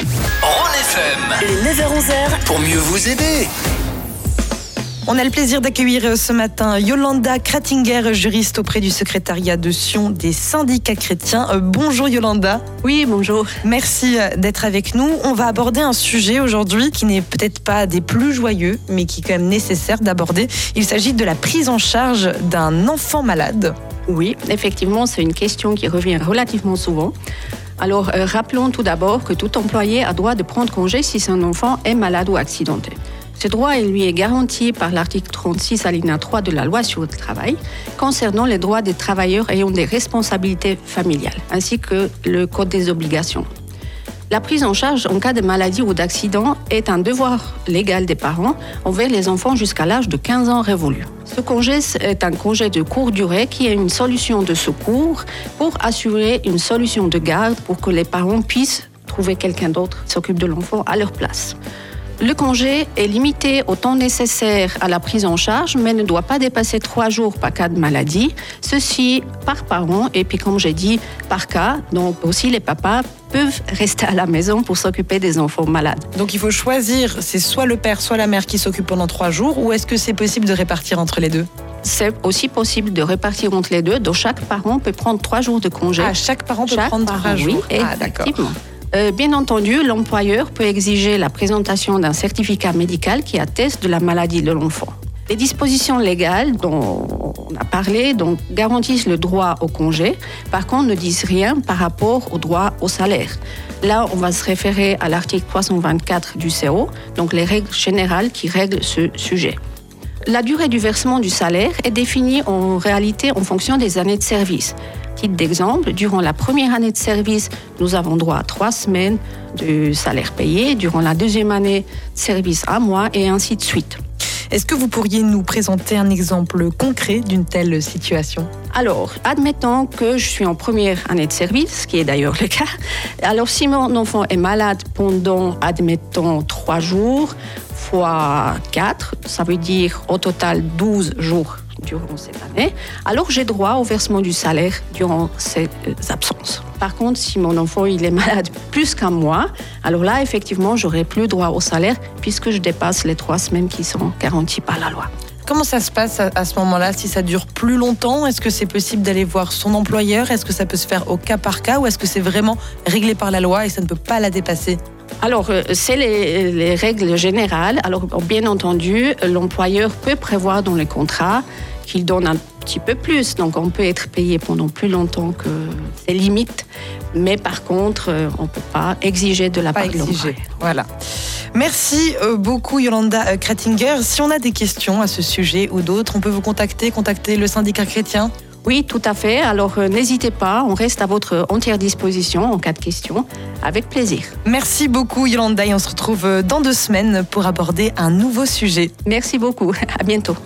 Rhône FM. Les 9h-11h, Pour mieux vous aider. On a le plaisir d'accueillir euh, ce matin Yolanda Kratinger, juriste auprès du secrétariat de Sion des syndicats chrétiens. Euh, bonjour Yolanda. Oui, bonjour. Merci euh, d'être avec nous. On va aborder un sujet aujourd'hui qui n'est peut-être pas des plus joyeux, mais qui est quand même nécessaire d'aborder. Il s'agit de la prise en charge d'un enfant malade. Oui, effectivement, c'est une question qui revient relativement souvent. Alors, euh, rappelons tout d'abord que tout employé a droit de prendre congé si son enfant est malade ou accidenté. Ce droit lui est garanti par l'article 36 alinéa 3 de la loi sur le travail concernant les droits des travailleurs ayant des responsabilités familiales, ainsi que le code des obligations. La prise en charge en cas de maladie ou d'accident est un devoir légal des parents envers les enfants jusqu'à l'âge de 15 ans révolu. Ce congé est un congé de courte durée qui est une solution de secours pour assurer une solution de garde pour que les parents puissent trouver quelqu'un d'autre qui s'occupe de l'enfant à leur place. Le congé est limité au temps nécessaire à la prise en charge, mais ne doit pas dépasser trois jours par cas de maladie. Ceci par parent et puis, comme j'ai dit, par cas. Donc aussi, les papas peuvent rester à la maison pour s'occuper des enfants malades. Donc il faut choisir, c'est soit le père, soit la mère qui s'occupe pendant trois jours, ou est-ce que c'est possible de répartir entre les deux? C'est aussi possible de répartir entre les deux. Donc chaque parent peut prendre trois jours de congé. Ah, chaque parent peut Chaque prendre parent, trois jours. Oui, ah, d'accord. Euh, bien entendu, l'employeur peut exiger la présentation d'un certificat médical qui atteste de la maladie de l'enfant. Les dispositions légales dont on a parlé donc, garantissent le droit au congé, par contre ne disent rien par rapport au droit au salaire. Là, on va se référer à l'article 324 du CO, donc les règles générales qui règlent ce sujet. La durée du versement du salaire est définie en réalité en fonction des années de service. Titre d'exemple, durant la première année de service, nous avons droit à trois semaines de salaire payé, durant la deuxième année de service, un mois, et ainsi de suite. Est-ce que vous pourriez nous présenter un exemple concret d'une telle situation? Alors, admettons que je suis en première année de service, ce qui est d'ailleurs le cas. Alors, si mon enfant est malade pendant, admettons, trois jours, fois 4, ça veut dire au total 12 jours durant cette année, alors j'ai droit au versement du salaire durant ces euh, absences. Par contre, si mon enfant il est malade plus qu'un mois, alors là, effectivement, j'aurai plus droit au salaire puisque je dépasse les trois semaines qui sont garanties par la loi. Comment ça se passe à, à ce moment-là? Si ça dure plus longtemps, est-ce que c'est possible d'aller voir son employeur? Est-ce que ça peut se faire au cas par cas ou est-ce que c'est vraiment réglé par la loi et ça ne peut pas la dépasser? Alors, euh, c'est les, les règles générales. Alors, bien entendu, l'employeur peut prévoir dans les contrats qu'il donne un petit peu plus. Donc, on peut être payé pendant plus longtemps que ses limites. Mais par contre, euh, on ne peut pas exiger de la Pas part l'employeur. Voilà. Merci euh, beaucoup Yolanda Kratinger. Si on a des questions à ce sujet ou d'autres, on peut vous contacter, contacter le syndicat chrétien. Oui, tout à fait. Alors, euh, n'hésitez pas. On reste à votre entière disposition en cas de questions. Avec plaisir. Merci beaucoup Yolanda et on se retrouve euh, dans deux semaines pour aborder un nouveau sujet. Merci beaucoup. À bientôt.